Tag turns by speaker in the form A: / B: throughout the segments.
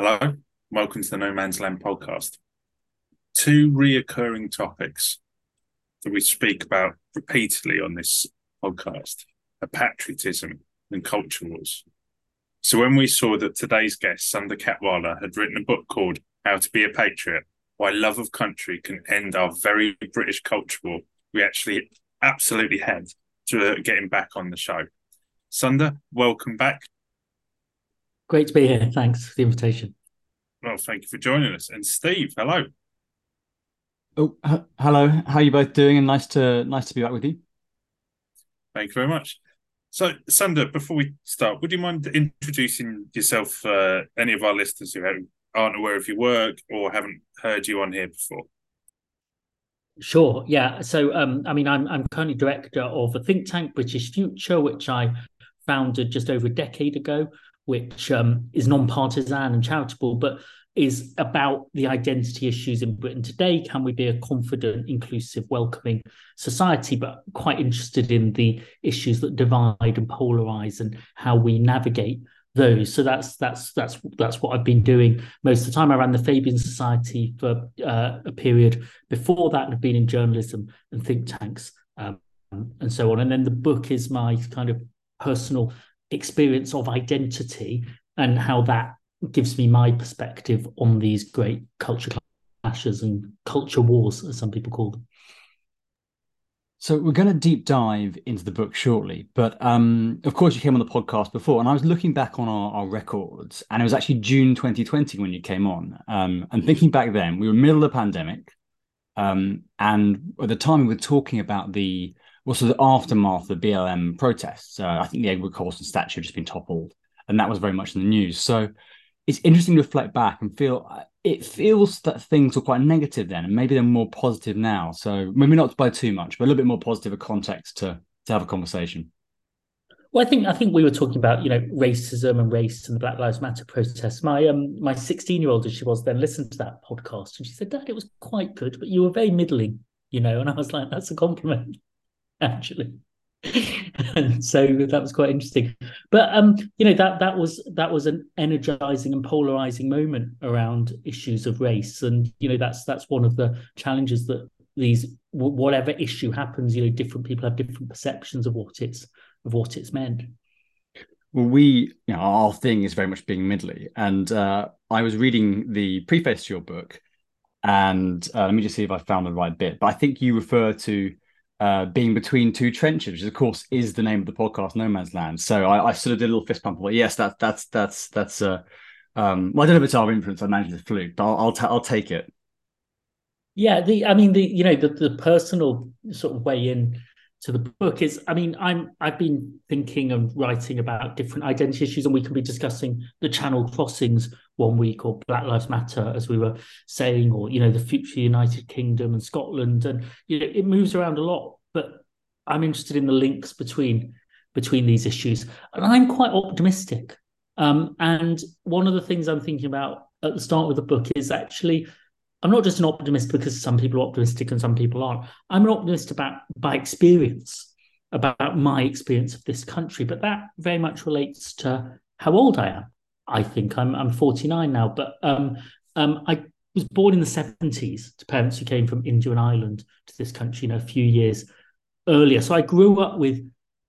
A: Hello, welcome to the No Man's Land podcast. Two reoccurring topics that we speak about repeatedly on this podcast are patriotism and culture wars. So when we saw that today's guest, Sunder Katwala, had written a book called How to Be a Patriot, Why Love of Country Can End Our Very British Culture War, we actually absolutely had to uh, get him back on the show. Sunder, welcome back.
B: Great to be here. Thanks for the invitation.
A: Well, thank you for joining us. And Steve, hello.
C: Oh, h- hello. How are you both doing? And nice to nice to be back with you.
A: Thank you very much. So, Sunder, before we start, would you mind introducing yourself? Uh, any of our listeners who aren't aware of your work or haven't heard you on here before?
B: Sure. Yeah. So, um, I mean, I'm I'm currently director of a think tank, British Future, which I founded just over a decade ago which um, is non-partisan and charitable, but is about the identity issues in Britain today. Can we be a confident, inclusive, welcoming society? But quite interested in the issues that divide and polarize and how we navigate those. So that's that's that's that's what I've been doing most of the time. I ran the Fabian Society for uh, a period before that, and have been in journalism and think tanks um, and so on. And then the book is my kind of personal experience of identity and how that gives me my perspective on these great culture clashes and culture wars, as some people call them.
C: So we're going to deep dive into the book shortly, but um, of course you came on the podcast before, and I was looking back on our, our records, and it was actually June 2020 when you came on. Um, and thinking back then, we were middle of the pandemic, um, and at the time we were talking about the also the aftermath of the BLM protests. Uh, I think the Edward Colston statue had just been toppled, and that was very much in the news. So it's interesting to reflect back and feel it feels that things were quite negative then, and maybe they're more positive now. So maybe not by too much, but a little bit more positive a context to to have a conversation.
B: Well, I think I think we were talking about you know racism and race and the Black Lives Matter protests. My um my sixteen year old as she was then listened to that podcast and she said, "Dad, it was quite good, but you were very middling." You know, and I was like, "That's a compliment." actually. and so that was quite interesting. But um you know that that was that was an energizing and polarizing moment around issues of race. And you know that's that's one of the challenges that these whatever issue happens you know different people have different perceptions of what it's of what it's meant.
C: Well we you know our thing is very much being middly and uh i was reading the preface to your book and uh, let me just see if i found the right bit. But i think you refer to uh, being between two trenches, which of course is the name of the podcast, No Man's Land. So I, I sort of did a little fist pump. Like, yes, that that's that's that's uh, um, well, I don't know if it's our influence. I managed to fluke, but I'll I'll, t- I'll take it.
B: Yeah, the I mean the you know the the personal sort of way in to the book is i mean i'm i've been thinking and writing about different identity issues and we can be discussing the channel crossings one week or black lives matter as we were saying or you know the future united kingdom and scotland and you know it moves around a lot but i'm interested in the links between between these issues. And i'm quite optimistic. Um, and one of the things i'm thinking about at the start of the book is actually I'm not just an optimist because some people are optimistic and some people aren't. I'm an optimist about by experience, about my experience of this country, but that very much relates to how old I am. I think I'm I'm 49 now, but um, um, I was born in the 70s to parents who came from India and Ireland to this country, you know, a few years earlier. So I grew up with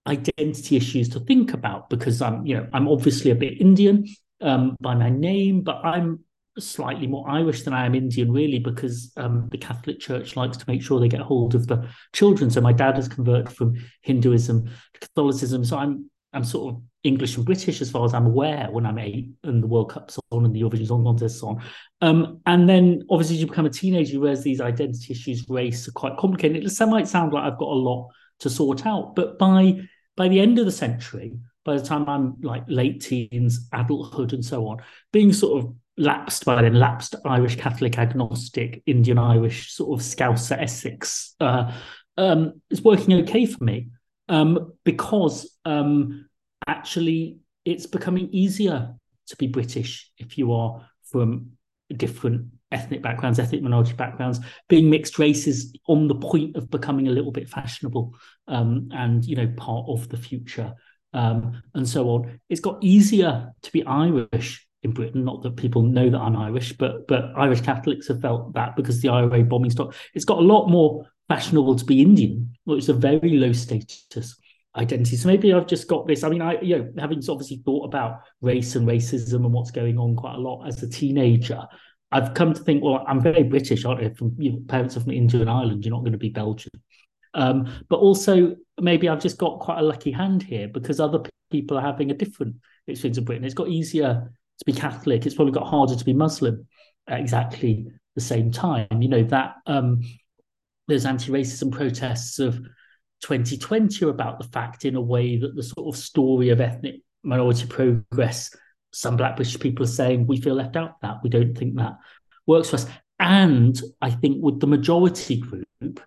B: identity issues to think about because I'm, you know, I'm obviously a bit Indian um, by my name, but I'm slightly more Irish than I am Indian, really, because um, the Catholic Church likes to make sure they get hold of the children. So my dad has converted from Hinduism to Catholicism. So I'm I'm sort of English and British as far as I'm aware when I'm eight and the World Cup's on and the Eurovision Song Contest's on. Um, and then obviously you become a teenager, you realize these identity issues, race are quite complicated. It might sound like I've got a lot to sort out, but by by the end of the century, by the time I'm like late teens, adulthood, and so on, being sort of lapsed by then, lapsed Irish Catholic agnostic, Indian Irish sort of Scouser Essex, uh, um, is working okay for me um, because um, actually it's becoming easier to be British if you are from different ethnic backgrounds, ethnic minority backgrounds. Being mixed races on the point of becoming a little bit fashionable um, and you know part of the future um, and so on. It's got easier to be Irish in Britain. Not that people know that I'm Irish, but but Irish Catholics have felt that because the IRA bombing stopped. It's got a lot more fashionable to be Indian, which is a very low status identity. So maybe I've just got this. I mean, I you know, having obviously thought about race and racism and what's going on quite a lot as a teenager, I've come to think, well, I'm very British, aren't I? From you know, parents are from India and Ireland, you're not going to be Belgian. Um, but also maybe I've just got quite a lucky hand here because other people are having a different experience of Britain. It's got easier to be Catholic. It's probably got harder to be Muslim at exactly the same time. You know that um, those anti-racism protests of 2020 are about the fact in a way that the sort of story of ethnic minority progress some black british people are saying we feel left out that we don't think that works for us and i think with the majority group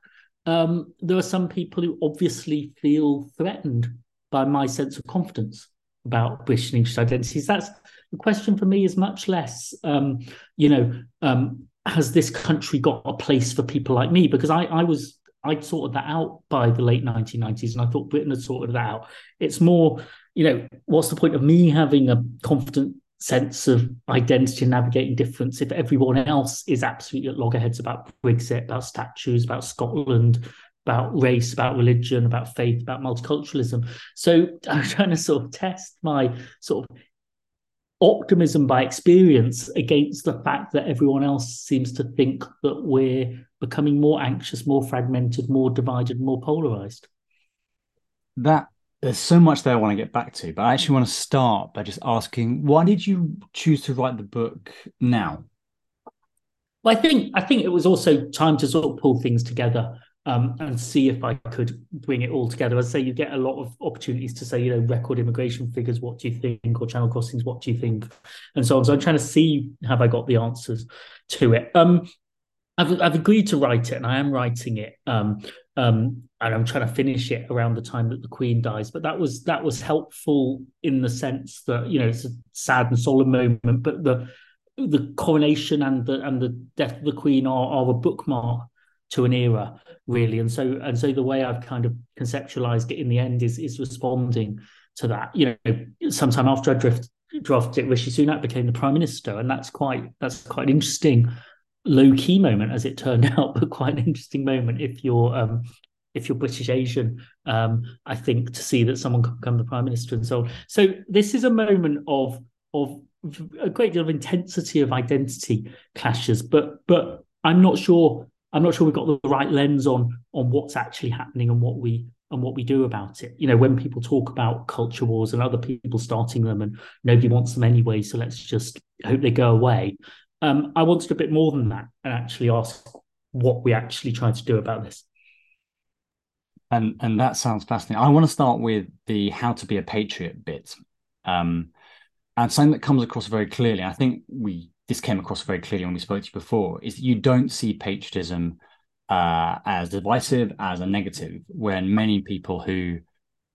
B: um, there are some people who obviously feel threatened by my sense of confidence about british and english identities that's the question for me is much less um, you know um, has this country got a place for people like me because i i was I'd sorted that out by the late 1990s, and I thought Britain had sorted that out. It's more, you know, what's the point of me having a confident sense of identity and navigating difference if everyone else is absolutely at loggerheads about Brexit, about statues, about Scotland, about race, about religion, about faith, about multiculturalism. So I'm trying to sort of test my sort of optimism by experience against the fact that everyone else seems to think that we're becoming more anxious, more fragmented, more divided, more polarized.
C: That there's so much there I want to get back to, but I actually want to start by just asking why did you choose to write the book now?
B: Well, I think I think it was also time to sort of pull things together um, and see if I could bring it all together. As I say you get a lot of opportunities to say, you know, record immigration figures, what do you think, or channel crossings, what do you think, and so on. So I'm trying to see have I got the answers to it. Um, I've I've agreed to write it, and I am writing it. Um, um, and I'm trying to finish it around the time that the Queen dies. But that was that was helpful in the sense that you know it's a sad and solemn moment, but the the coronation and the and the death of the Queen are, are a bookmark to an era really. And so and so the way i've kind of conceptualized it in the end is is responding to that. You know sometime after i drift, drafted rishi sunak became the prime minister. And that's quite that's quite an interesting low key moment as it turned out but quite an interesting moment if you're um if you're british asian um i think to see that someone can become the prime minister and so on. So this is a moment of of a great deal of intensity of identity clashes but but i'm not sure I'm not sure we've got the right lens on on what's actually happening and what we and what we do about it. You know, when people talk about culture wars and other people starting them and nobody wants them anyway, so let's just hope they go away. Um, I wanted a bit more than that and actually ask what we actually try to do about this.
C: And and that sounds fascinating. I want to start with the how to be a patriot bit. Um, and something that comes across very clearly. I think we this came across very clearly when we spoke to you before, is that you don't see patriotism uh, as divisive, as a negative, when many people who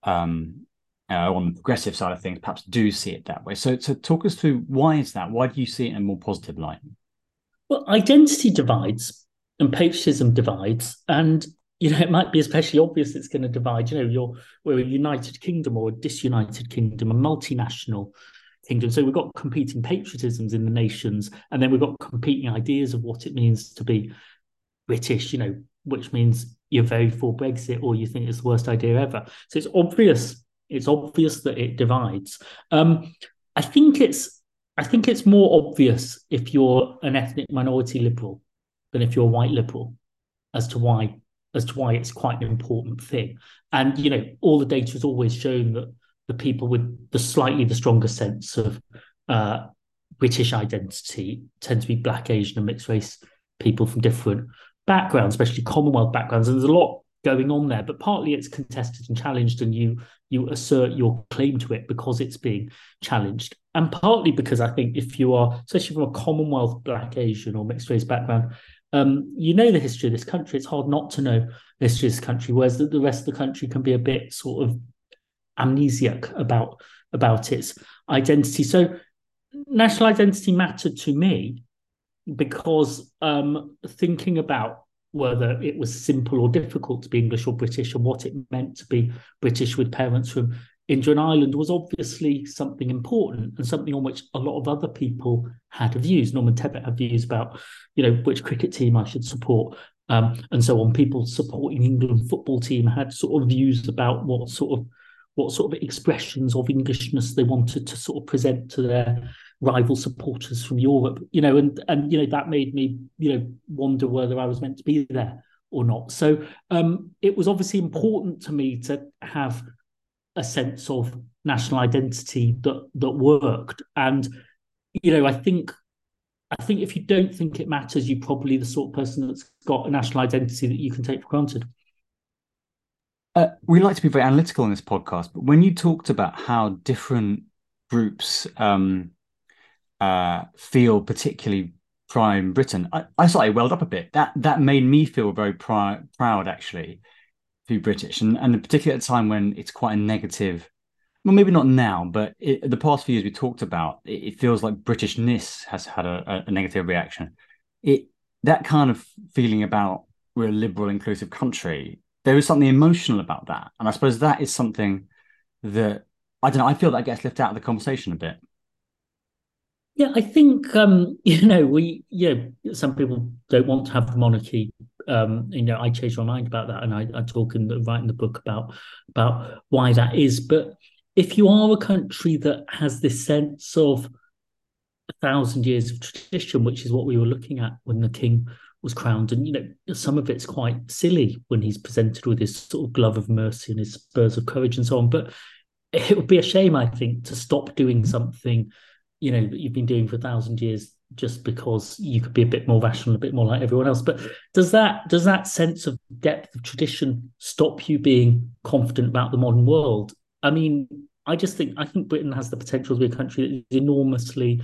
C: um, uh, on the progressive side of things perhaps do see it that way. So, so talk us through why is that? Why do you see it in a more positive light?
B: Well, identity divides and patriotism divides, and you know it might be especially obvious it's going to divide. You know, you're we're a United Kingdom or a disunited kingdom, a multinational So we've got competing patriotisms in the nations, and then we've got competing ideas of what it means to be British, you know, which means you're very for Brexit or you think it's the worst idea ever. So it's obvious, it's obvious that it divides. Um, I think it's I think it's more obvious if you're an ethnic minority liberal than if you're a white liberal as to why as to why it's quite an important thing. And you know, all the data has always shown that the people with the slightly the stronger sense of uh, British identity tend to be black, Asian, and mixed race people from different backgrounds, especially Commonwealth backgrounds. And there's a lot going on there, but partly it's contested and challenged, and you you assert your claim to it because it's being challenged, and partly because I think if you are, especially from a Commonwealth black, Asian, or mixed race background, um, you know the history of this country. It's hard not to know the history of this country, whereas the, the rest of the country can be a bit sort of amnesiac about about its identity. So national identity mattered to me because um, thinking about whether it was simple or difficult to be English or British and what it meant to be British with parents from India and Ireland was obviously something important and something on which a lot of other people had views. Norman Tebbit had views about, you know, which cricket team I should support, um, and so on. People supporting England football team had sort of views about what sort of what sort of expressions of Englishness they wanted to sort of present to their rival supporters from Europe, you know, and and you know that made me, you know, wonder whether I was meant to be there or not. So um, it was obviously important to me to have a sense of national identity that that worked. And you know, I think I think if you don't think it matters, you're probably the sort of person that's got a national identity that you can take for granted.
C: Uh, we like to be very analytical in this podcast, but when you talked about how different groups um, uh, feel particularly prime Britain, I, I slightly welled up a bit. That that made me feel very pr- proud, actually, to be British, and and particularly at a time when it's quite a negative. Well, maybe not now, but it, the past few years we talked about, it, it feels like Britishness has had a, a, negative reaction. It that kind of feeling about we're a liberal, inclusive country. There is something emotional about that, and I suppose that is something that I don't know. I feel that gets left out of the conversation a bit.
B: Yeah, I think um, you know we yeah some people don't want to have the monarchy. Um, you know, I changed my mind about that, and I, I talk in the, write in the book about about why that is. But if you are a country that has this sense of a thousand years of tradition, which is what we were looking at when the king was crowned, and you know some of it's quite silly when he's presented with his sort of glove of mercy and his spurs of courage and so on. But it would be a shame, I think, to stop doing something you know that you've been doing for a thousand years just because you could be a bit more rational, a bit more like everyone else. But does that does that sense of depth of tradition stop you being confident about the modern world? I mean, I just think I think Britain has the potential to be a country that is enormously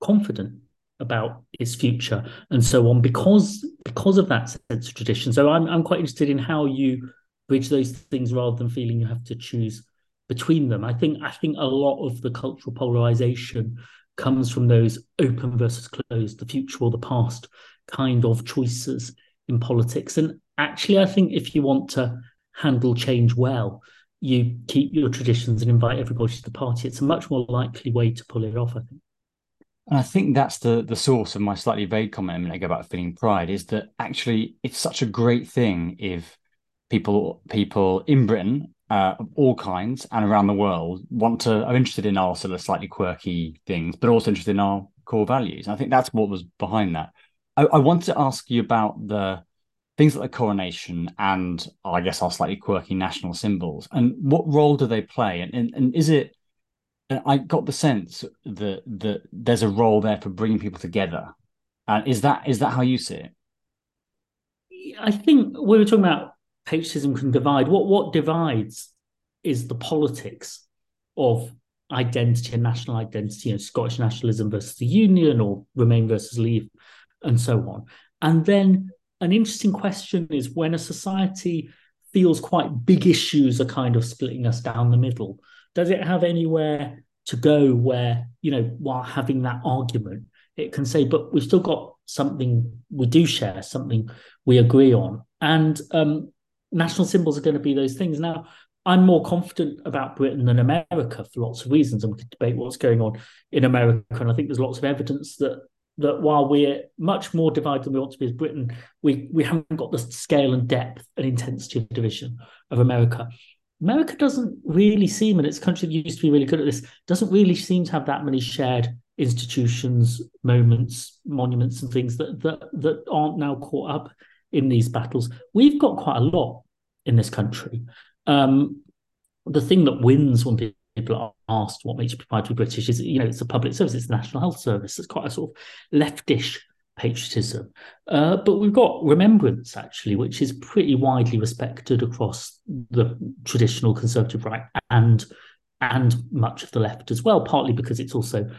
B: confident about its future and so on because because of that sense of tradition. So I'm I'm quite interested in how you bridge those things rather than feeling you have to choose between them. I think I think a lot of the cultural polarization comes from those open versus closed, the future or the past kind of choices in politics. And actually, I think if you want to handle change well, you keep your traditions and invite everybody to the party. It's a much more likely way to pull it off, I think.
C: And I think that's the the source of my slightly vague comment a minute ago about feeling pride is that actually it's such a great thing if people people in Britain uh, of all kinds and around the world want to are interested in our sort of slightly quirky things, but also interested in our core values. And I think that's what was behind that. I, I want to ask you about the things like the coronation and I guess our slightly quirky national symbols and what role do they play? And and, and is it? I got the sense that that there's a role there for bringing people together. And is that is that how you see it?
B: I think we were talking about patriotism can divide. What what divides is the politics of identity and national identity, you know, Scottish nationalism versus the Union or Remain versus Leave, and so on. And then an interesting question is when a society feels quite big issues are kind of splitting us down the middle, does it have anywhere to go where, you know, while having that argument, it can say, but we've still got something we do share, something we agree on. And um, national symbols are going to be those things. Now, I'm more confident about Britain than America for lots of reasons, and we could debate what's going on in America. And I think there's lots of evidence that that while we're much more divided than we want to be as Britain, we we haven't got the scale and depth and intensity of division of America. America doesn't really seem, and its country that used to be really good at this, doesn't really seem to have that many shared institutions, moments, monuments, and things that that that aren't now caught up in these battles. We've got quite a lot in this country. Um, the thing that wins when people are asked what makes you proud to be British is, you know, it's a public service, it's the National Health Service. It's quite a sort of leftish patriotism. Uh, but we've got remembrance, actually, which is pretty widely respected across the traditional conservative right and and much of the left as well, partly because it's also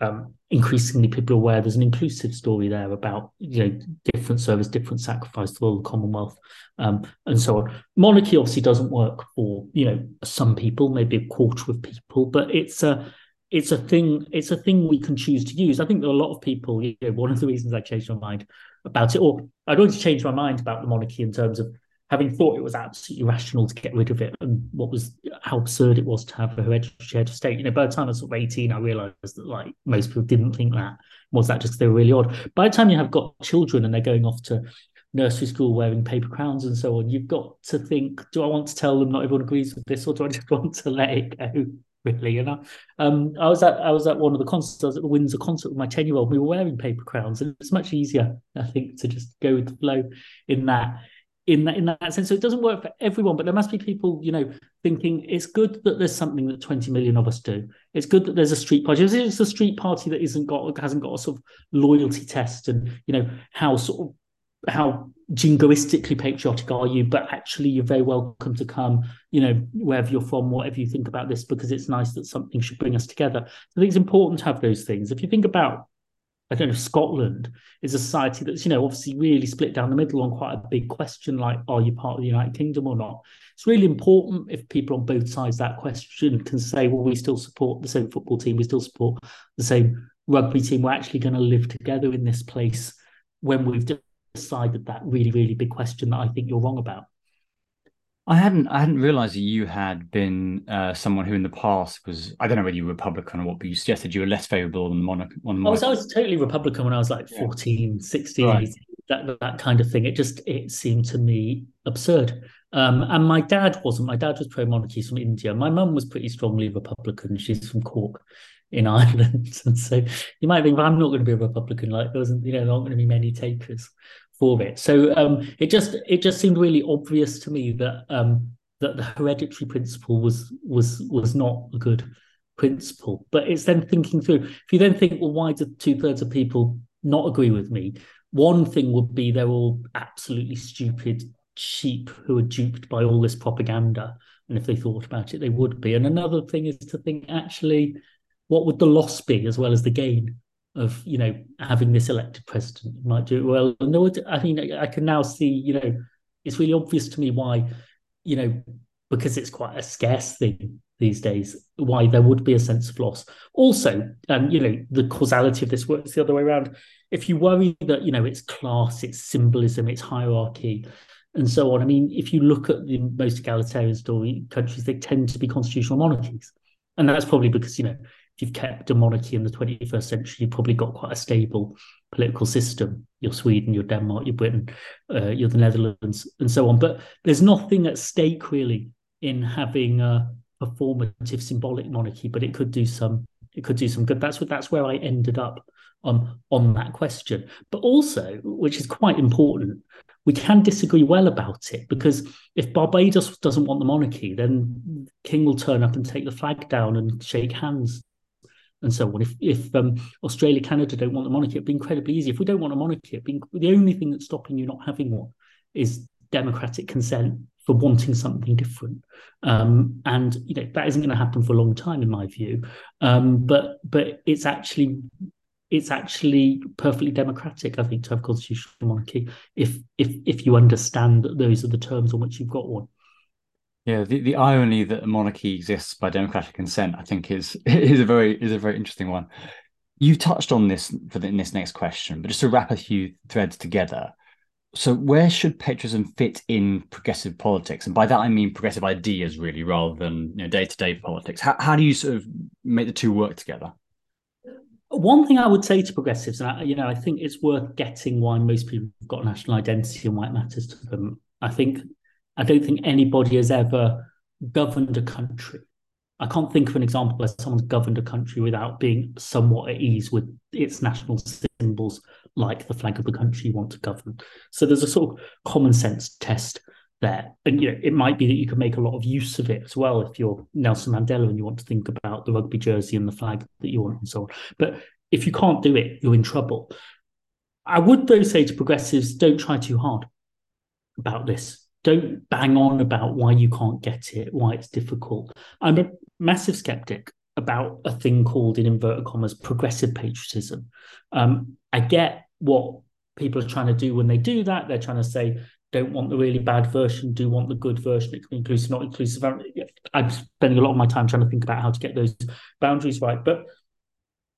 B: um, increasingly people are aware there's an inclusive story there about you know different service, different sacrifice all the Commonwealth, um, and so on. Monarchy obviously doesn't work for you know some people, maybe a quarter of people, but it's a it's a thing. It's a thing we can choose to use. I think are a lot of people. You know, one of the reasons I changed my mind about it, or I don't want to change my mind about the monarchy in terms of having thought it was absolutely rational to get rid of it and what was how absurd it was to have a hereditary head of state. You know, by the time I was sort of 18, I realized that like most people didn't think that. Was that just they were really odd? By the time you have got children and they're going off to nursery school wearing paper crowns and so on, you've got to think, do I want to tell them not everyone agrees with this or do I just want to let it go? Really, you know. Um, I was at I was at one of the concerts. I was at the Windsor concert with my ten year old. We were wearing paper crowns, and it's much easier, I think, to just go with the flow in that in that in that sense. So it doesn't work for everyone, but there must be people, you know, thinking it's good that there's something that 20 million of us do. It's good that there's a street party. It's a street party that isn't got hasn't got a sort of loyalty test and you know how sort of how jingoistically patriotic are you, but actually you're very welcome to come, you know, wherever you're from, whatever you think about this, because it's nice that something should bring us together. I think it's important to have those things. If you think about I don't know, Scotland is a society that's, you know, obviously really split down the middle on quite a big question like, are you part of the United Kingdom or not? It's really important if people on both sides that question can say, well, we still support the same football team, we still support the same rugby team. We're actually going to live together in this place when we've decided that really, really big question that I think you're wrong about.
C: I hadn't I hadn't realized that you had been uh, someone who in the past was I don't know whether you were Republican or what, but you suggested you were less favorable than the monarch. On
B: I was I was totally Republican when I was like 14, yeah. 16, right. that that kind of thing. It just it seemed to me absurd. Um, and my dad wasn't. My dad was pro monarchy from India. My mum was pretty strongly Republican. She's from Cork in Ireland. And so you might think, well, I'm not going to be a Republican. Like there wasn't, you know, there aren't going to be many takers for it. So um, it just it just seemed really obvious to me that um, that the hereditary principle was was was not a good principle. But it's then thinking through. If you then think, well, why do two thirds of people not agree with me? One thing would be they're all absolutely stupid sheep who are duped by all this propaganda. And if they thought about it, they would be. And another thing is to think actually, what would the loss be as well as the gain? of you know having this elected president might do it well. No, I mean I can now see you know it's really obvious to me why you know because it's quite a scarce thing these days why there would be a sense of loss. Also, um, you know the causality of this works the other way around. If you worry that you know it's class, it's symbolism, it's hierarchy, and so on. I mean, if you look at the most egalitarian story countries, they tend to be constitutional monarchies, and that's probably because you know you've kept a monarchy in the 21st century, you've probably got quite a stable political system. You're Sweden, you're Denmark, you're Britain, uh, you're the Netherlands, and so on. But there's nothing at stake really in having a performative, symbolic monarchy. But it could do some, it could do some good. That's what that's where I ended up on on that question. But also, which is quite important, we can disagree well about it because if Barbados doesn't want the monarchy, then King will turn up and take the flag down and shake hands and so on. If if um, Australia, Canada don't want the monarchy, it'd be incredibly easy. If we don't want a monarchy, it'd be, the only thing that's stopping you not having one is democratic consent for wanting something different. Um, and you know that isn't going to happen for a long time, in my view. Um, but but it's actually it's actually perfectly democratic, I think, to have constitutional monarchy if if if you understand that those are the terms on which you've got one.
C: Yeah, the, the irony that a monarchy exists by democratic consent, I think, is is a very is a very interesting one. You touched on this for the, in this next question, but just to wrap a few threads together. So, where should patriotism fit in progressive politics? And by that, I mean progressive ideas, really, rather than day-to-day politics. How, how do you sort of make the two work together?
B: One thing I would say to progressives, and I, you know, I think it's worth getting why most people have got national identity and why it matters to them. I think I don't think anybody has ever governed a country. I can't think of an example where someone's governed a country without being somewhat at ease with its national symbols, like the flag of the country you want to govern. So there's a sort of common sense test there. And you know, it might be that you can make a lot of use of it as well if you're Nelson Mandela and you want to think about the rugby jersey and the flag that you want and so on. But if you can't do it, you're in trouble. I would though say to progressives, don't try too hard about this don't bang on about why you can't get it, why it's difficult. I'm a massive skeptic about a thing called, in inverted commas, progressive patriotism. Um, I get what people are trying to do when they do that. They're trying to say, don't want the really bad version, do want the good version. It can be inclusive, not inclusive. I'm spending a lot of my time trying to think about how to get those boundaries right. But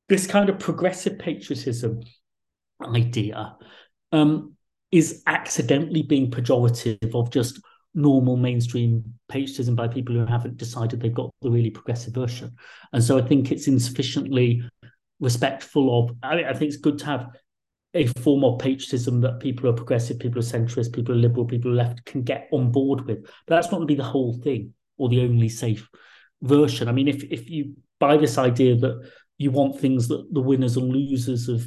B: this kind of progressive patriotism idea um, is accidentally being pejorative of just normal mainstream patriotism by people who haven't decided they've got the really progressive version. And so I think it's insufficiently respectful of. I, I think it's good to have a form of patriotism that people who are progressive, people who are centrist, people who are liberal, people who are left can get on board with. But that's not going to be the whole thing or the only safe version. I mean, if if you buy this idea that you want things that the winners and losers of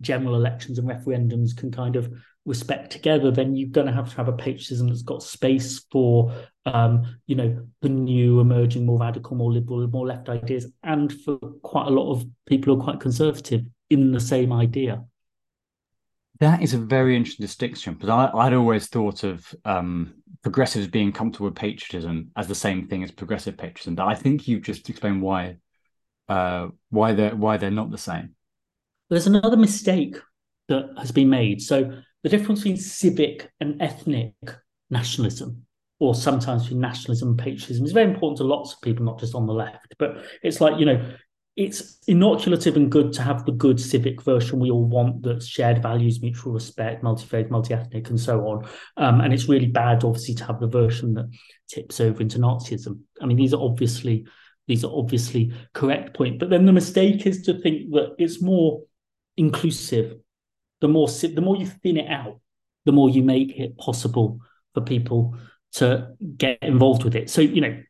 B: general elections and referendums can kind of respect together, then you're going to have to have a patriotism that's got space for, um, you know, the new emerging, more radical, more liberal, more left ideas, and for quite a lot of people who are quite conservative in the same idea.
C: That is a very interesting distinction because I, would always thought of um, progressives being comfortable with patriotism as the same thing as progressive patriotism. But I think you've just explained why uh, why they're why they're not the same.
B: There's another mistake that has been made. So the difference between civic and ethnic nationalism, or sometimes between nationalism and patriotism, is very important to lots of people, not just on the left. But it's like, you know, it's inoculative and good to have the good civic version we all want that's shared values, mutual respect, multi-faith, multi-ethnic, and so on. Um, and it's really bad, obviously, to have the version that tips over into Nazism. I mean, these are obviously these are obviously correct point. But then the mistake is to think that it's more inclusive. The more the more you thin it out, the more you make it possible for people to get involved with it. So you know,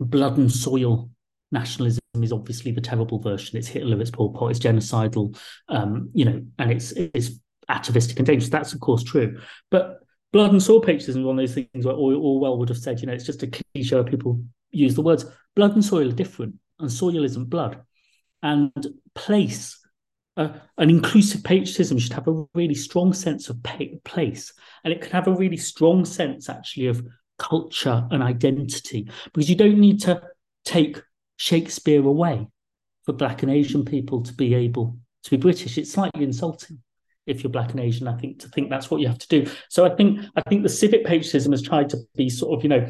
B: blood and soil nationalism is obviously the terrible version. It's Hitler, it's Pol Pot, it's genocidal, um, you know, and it's it's atavistic and dangerous. That's of course true, but blood and soil patriotism is one of those things where Orwell would have said, you know, it's just a cliche where people use the words. Blood and soil are different, and soil isn't blood. And place, an inclusive patriotism should have a really strong sense of place, and it can have a really strong sense actually of culture and identity because you don't need to take Shakespeare away for black and Asian people to be able to be British. It's slightly insulting if you're black and Asian, I think, to think that's what you have to do. So I think I think the civic patriotism has tried to be sort of, you know,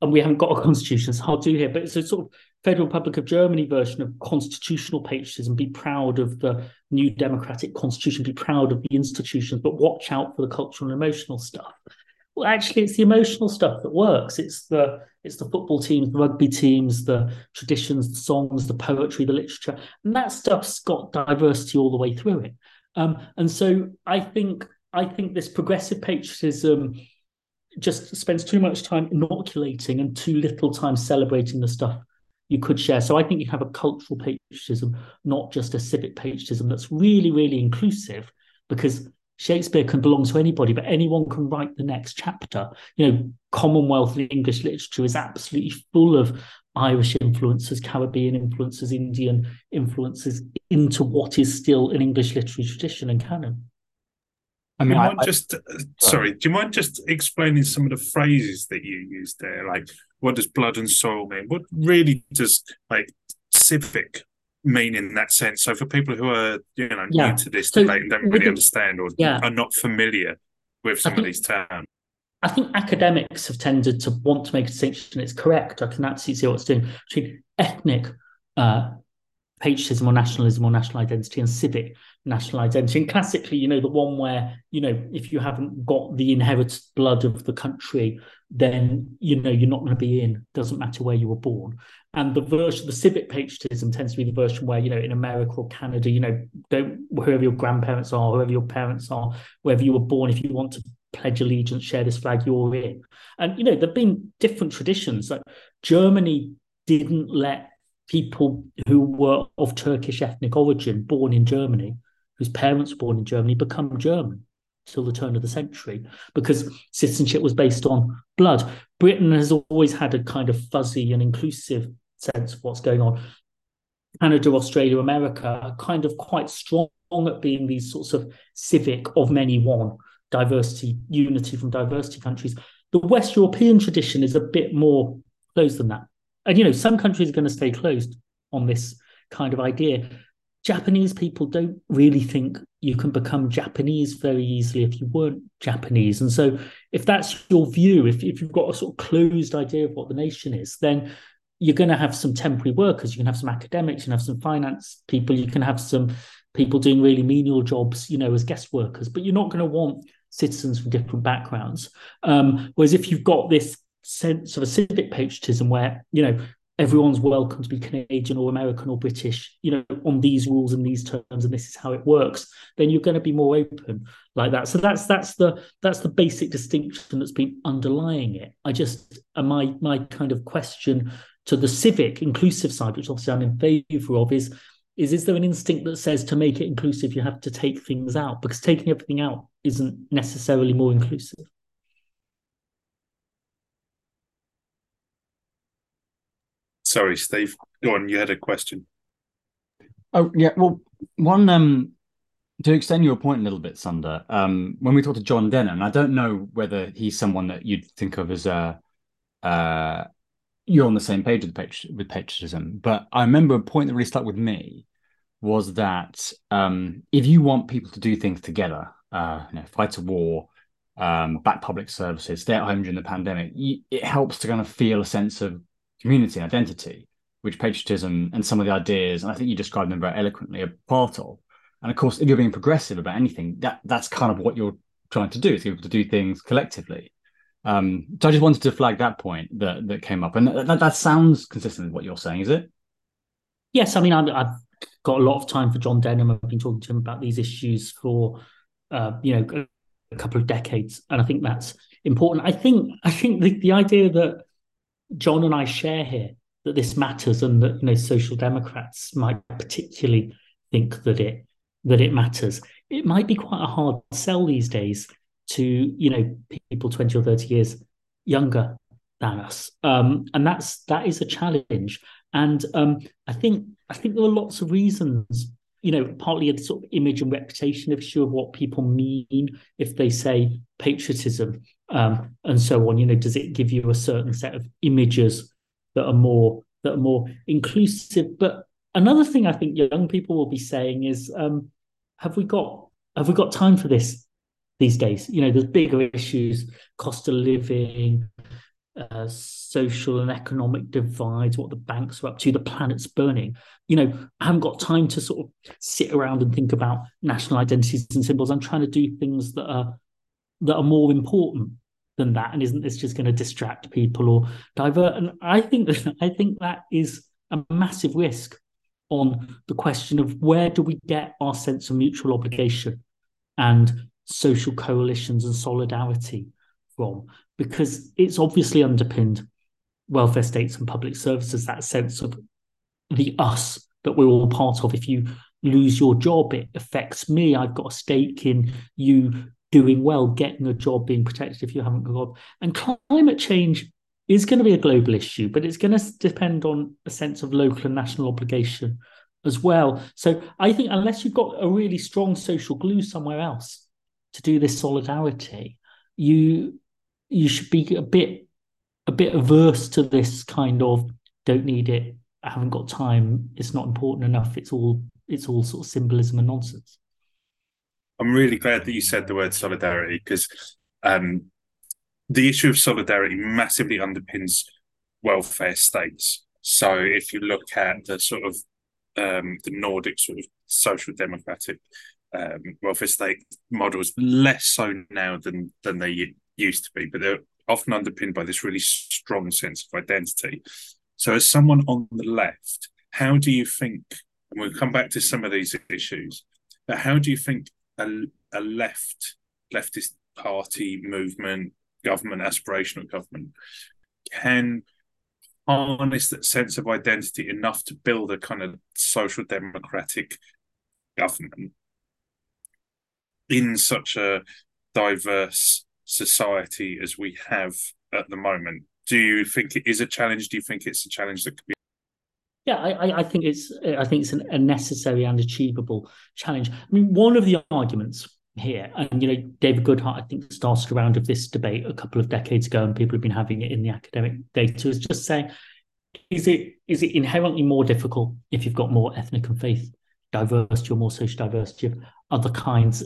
B: and we haven't got a constitution, it's hard to do here, but it's a sort of Federal Republic of Germany version of constitutional patriotism. Be proud of the new democratic constitution, be proud of the institutions, but watch out for the cultural and emotional stuff. Well, actually, it's the emotional stuff that works. It's the it's the football teams, the rugby teams, the traditions, the songs, the poetry, the literature, and that stuff's got diversity all the way through it. Um, and so I think I think this progressive patriotism just spends too much time inoculating and too little time celebrating the stuff you could share. So I think you have a cultural patriotism, not just a civic patriotism that's really, really inclusive, because Shakespeare can belong to anybody, but anyone can write the next chapter. You know, Commonwealth English literature is absolutely full of Irish influences, Caribbean influences, Indian influences into what is still an English literary tradition and canon.
A: I mean, I, just uh, sorry. Do you mind just explaining some of the phrases that you used there? Like, what does blood and soil mean? What really does like civic mean in that sense? So, for people who are you know yeah. new to this so, debate and don't really understand or yeah. are not familiar with some think, of these terms,
B: I think academics have tended to want to make a distinction. It's correct. I can absolutely see what it's doing between ethnic uh, patriotism or nationalism or national identity and civic national identity. And classically, you know, the one where, you know, if you haven't got the inherited blood of the country, then, you know, you're not going to be in. Doesn't matter where you were born. And the version, the civic patriotism tends to be the version where, you know, in America or Canada, you know, don't, whoever your grandparents are, whoever your parents are, wherever you were born, if you want to pledge allegiance, share this flag, you're in. And, you know, there have been different traditions. Like Germany didn't let people who were of Turkish ethnic origin, born in Germany, whose parents were born in Germany, become German till the turn of the century because citizenship was based on blood. Britain has always had a kind of fuzzy and inclusive sense of what's going on. Canada, Australia, America are kind of quite strong at being these sorts of civic of many one diversity, unity from diversity countries. The West European tradition is a bit more closed than that. And, you know, some countries are going to stay closed on this kind of idea. Japanese people don't really think you can become Japanese very easily if you weren't Japanese. And so, if that's your view, if, if you've got a sort of closed idea of what the nation is, then you're going to have some temporary workers. You can have some academics, you can have some finance people, you can have some people doing really menial jobs, you know, as guest workers, but you're not going to want citizens from different backgrounds. Um, whereas if you've got this sense of a civic patriotism where you know everyone's welcome to be Canadian or American or British, you know, on these rules and these terms, and this is how it works, then you're going to be more open like that. So that's that's the that's the basic distinction that's been underlying it. I just uh, my my kind of question to the civic inclusive side, which obviously I'm in favour of, is is is there an instinct that says to make it inclusive you have to take things out because taking everything out isn't necessarily more inclusive.
A: Sorry, Steve. Go on. You had a question.
C: Oh yeah. Well, one um to extend your point a little bit, Sunder. Um, when we talked to John Denham, I don't know whether he's someone that you'd think of as a uh, you're on the same page with with patriotism. But I remember a point that really stuck with me was that um, if you want people to do things together, uh, you know, fight a war, um, back public services, stay at home during the pandemic, you, it helps to kind of feel a sense of community and identity, which patriotism and some of the ideas, and I think you described them very eloquently, are part of. And of course, if you're being progressive about anything, that that's kind of what you're trying to do is able to do things collectively. Um, so I just wanted to flag that point that that came up, and that, that sounds consistent with what you're saying, is it?
B: Yes, I mean I, have got a lot of time for John Denham. I've been talking to him about these issues for uh, you know a couple of decades, and I think that's important. I think I think the, the idea that John and I share here that this matters and that you know social democrats might particularly think that it that it matters. It might be quite a hard sell these days to you know people 20 or 30 years younger than us. Um, and that's that is a challenge. And um, i think i think there are lots of reasons you know partly a sort of image and reputation issue of what people mean if they say patriotism um, and so on. You know, does it give you a certain set of images that are more that are more inclusive? But another thing I think young people will be saying is, um, have we got have we got time for this these days? You know, there's bigger issues, cost of living, uh, social and economic divides, what the banks are up to, the planet's burning. You know, I haven't got time to sort of sit around and think about national identities and symbols. I'm trying to do things that are that are more important than that and isn't this just going to distract people or divert? And i think i think that is a massive risk on the question of where do we get our sense of mutual obligation and social coalitions and solidarity from? Because it's obviously underpinned welfare states and public services that sense of the us that we're all part of. If you lose your job it affects me. I've got a stake in you doing well, getting a job, being protected if you haven't got a job. And climate change is going to be a global issue, but it's going to depend on a sense of local and national obligation as well. So I think unless you've got a really strong social glue somewhere else to do this solidarity, you you should be a bit a bit averse to this kind of don't need it, I haven't got time, it's not important enough, it's all it's all sort of symbolism and nonsense.
A: I'm really glad that you said the word solidarity because um, the issue of solidarity massively underpins welfare states. So if you look at the sort of um, the Nordic sort of social democratic um, welfare state models, less so now than than they used to be, but they're often underpinned by this really strong sense of identity. So, as someone on the left, how do you think? And we'll come back to some of these issues, but how do you think a, a left leftist party movement, government, aspirational government can harness that sense of identity enough to build a kind of social democratic government in such a diverse society as we have at the moment. Do you think it is a challenge? Do you think it's a challenge that could be
B: yeah, I, I think it's I think it's an, a necessary and achievable challenge. I mean, one of the arguments here, and you know, David Goodhart, I think, started a round of this debate a couple of decades ago, and people have been having it in the academic data, is just saying, is it is it inherently more difficult if you've got more ethnic and faith diversity or more social diversity of other kinds?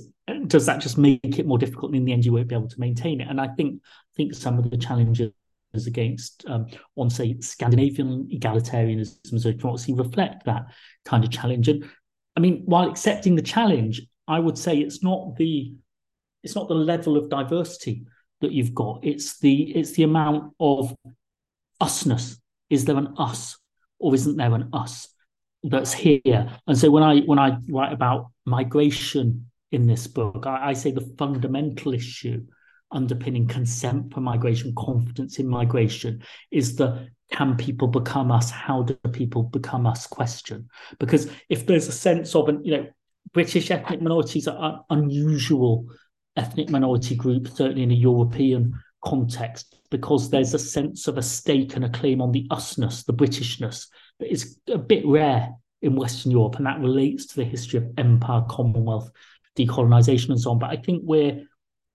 B: Does that just make it more difficult? And in the end, you won't be able to maintain it. And I think I think some of the challenges against um, on say Scandinavian egalitarianism a democracy reflect that kind of challenge. And I mean, while accepting the challenge, I would say it's not the it's not the level of diversity that you've got. It's the it's the amount of usness. Is there an us or isn't there an us that's here? And so when I when I write about migration in this book, I, I say the fundamental issue underpinning consent for migration, confidence in migration, is the can people become us? How do people become us question? Because if there's a sense of, an, you know, British ethnic minorities are unusual ethnic minority group, certainly in a European context, because there's a sense of a stake and a claim on the usness, the Britishness, that is a bit rare in Western Europe, and that relates to the history of empire, Commonwealth, decolonization, and so on. But I think we're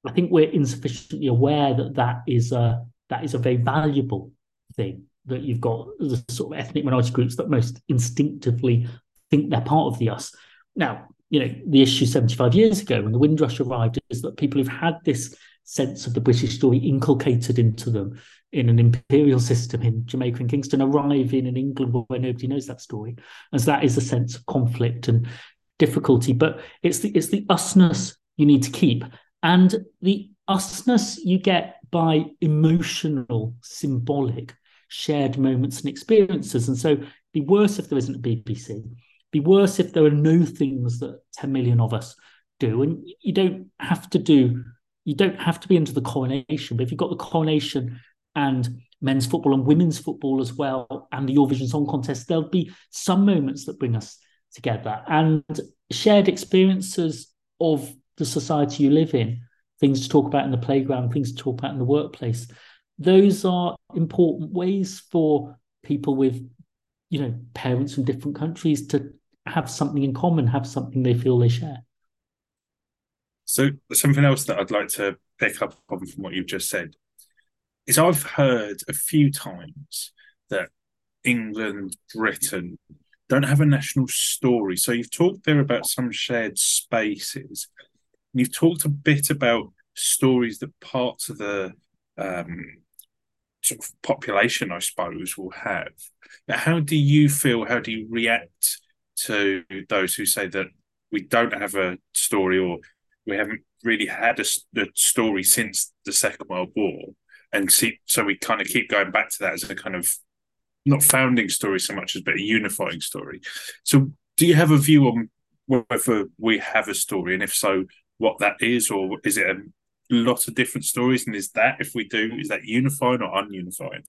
B: I think we're insufficiently aware that that is a that is a very valuable thing that you've got the sort of ethnic minority groups that most instinctively think they're part of the us. Now, you know, the issue 75 years ago when the Windrush arrived is that people who've had this sense of the British story inculcated into them in an imperial system in Jamaica and Kingston arriving in an England where nobody knows that story. As that is a sense of conflict and difficulty. But it's the it's the usness you need to keep. And the usness you get by emotional, symbolic, shared moments and experiences. And so be worse if there isn't a BBC. Be worse if there are no things that 10 million of us do. And you don't have to do, you don't have to be into the coronation, but if you've got the coronation and men's football and women's football as well, and the Eurovision Song Contest, there'll be some moments that bring us together and shared experiences of the society you live in, things to talk about in the playground, things to talk about in the workplace. Those are important ways for people with, you know, parents from different countries to have something in common, have something they feel they share.
A: So something else that I'd like to pick up on from what you've just said is I've heard a few times that England, Britain don't have a national story. So you've talked there about some shared spaces. You've talked a bit about stories that parts of the um, sort of population, I suppose, will have. But how do you feel? How do you react to those who say that we don't have a story or we haven't really had a, a story since the Second World War? And see, so we kind of keep going back to that as a kind of not founding story so much as but a unifying story. So, do you have a view on whether we have a story, and if so, what that is, or is it a lot of different stories? And is that, if we do, is that unifying or ununifying?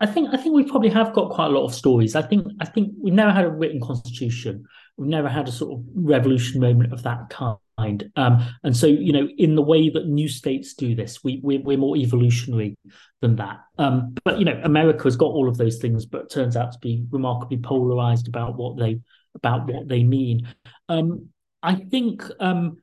B: I think I think we probably have got quite a lot of stories. I think I think we've never had a written constitution. We've never had a sort of revolution moment of that kind. Um, and so, you know, in the way that new states do this, we, we we're, more evolutionary than that. Um, but you know, America has got all of those things, but turns out to be remarkably polarized about what they about what they mean. Um, I think um,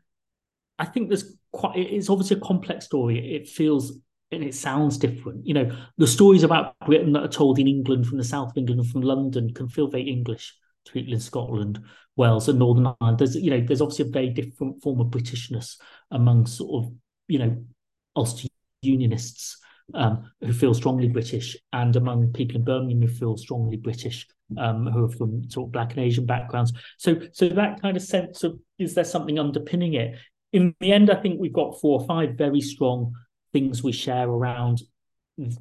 B: I think there's quite it's obviously a complex story. It feels and it sounds different. You know, the stories about Britain that are told in England from the south of England and from London can feel very English to people in Scotland, Wales, and Northern Ireland. There's you know, there's obviously a very different form of Britishness among sort of, you know, Ulster Unionists um, who feel strongly British and among people in Birmingham who feel strongly British, um, who are from sort of black and Asian backgrounds. So so that kind of sense of is there something underpinning it in the end, I think we've got four or five very strong things we share around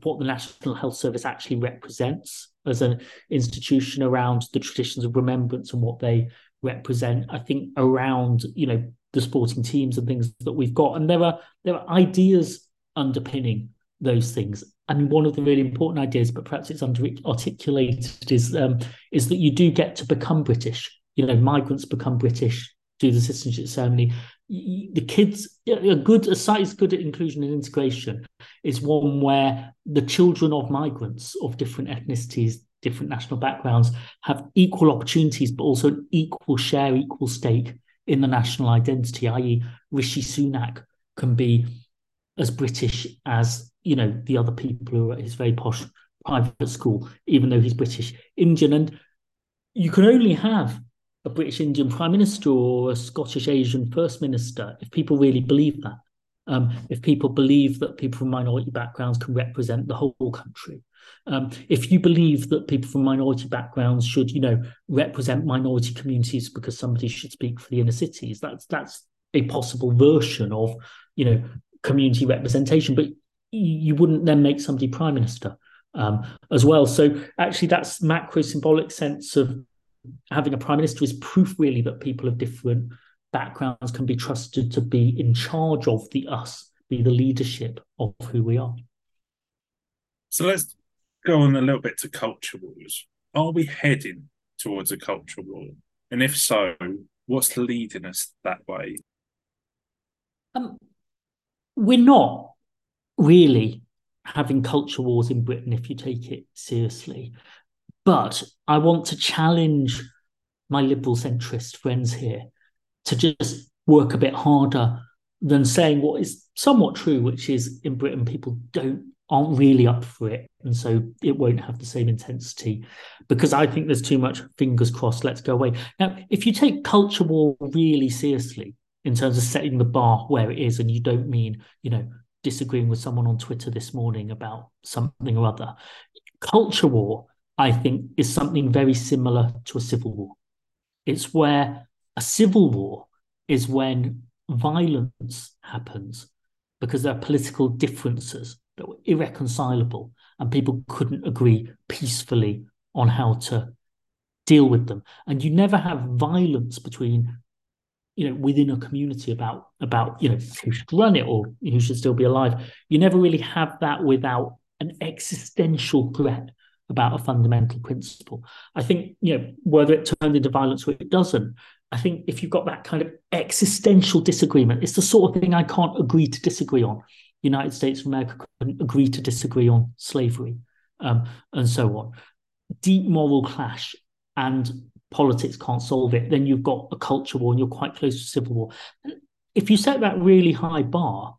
B: what the National Health Service actually represents as an institution around the traditions of remembrance and what they represent. I think around, you know, the sporting teams and things that we've got. And there are there are ideas underpinning those things. I mean, one of the really important ideas, but perhaps it's under articulated, is um, is that you do get to become British. You know, migrants become British, do the citizenship ceremony, the kids a good a site is good at inclusion and integration. Is one where the children of migrants of different ethnicities different national backgrounds have equal opportunities but also an equal share equal stake in the national identity i.e rishi sunak can be as british as you know the other people who are at his very posh private school even though he's british indian. And you can only have a British Indian Prime Minister or a Scottish Asian First Minister if people really believe that. Um, if people believe that people from minority backgrounds can represent the whole country. Um, if you believe that people from minority backgrounds should, you know, represent minority communities because somebody should speak for the inner cities, that's that's a possible version of you know community representation, but you wouldn't then make somebody prime minister um, as well. So actually, that's macro symbolic sense of having a prime minister is proof really that people of different backgrounds can be trusted to be in charge of the us, be the leadership of who we are.
A: So let's go on a little bit to culture wars. Are we heading towards a culture war? And if so, what's leading us that way?
B: Um, we're not really having culture wars in Britain if you take it seriously. But I want to challenge my liberal centrist friends here to just work a bit harder than saying what is somewhat true, which is in Britain people don't aren't really up for it, and so it won't have the same intensity. Because I think there's too much fingers crossed, let's go away. Now, if you take culture war really seriously in terms of setting the bar where it is, and you don't mean, you know, disagreeing with someone on Twitter this morning about something or other, culture war, I think, is something very similar to a civil war. It's where a civil war is when violence happens because there are political differences that were irreconcilable and people couldn't agree peacefully on how to deal with them. And you never have violence between, you know, within a community about about you know who should run it or who should still be alive. You never really have that without an existential threat about a fundamental principle. I think, you know, whether it turned into violence or it doesn't, I think if you've got that kind of existential disagreement, it's the sort of thing I can't agree to disagree on. United States of America couldn't agree to disagree on slavery um, and so on. Deep moral clash and politics can't solve it. Then you've got a culture war and you're quite close to civil war. If you set that really high bar,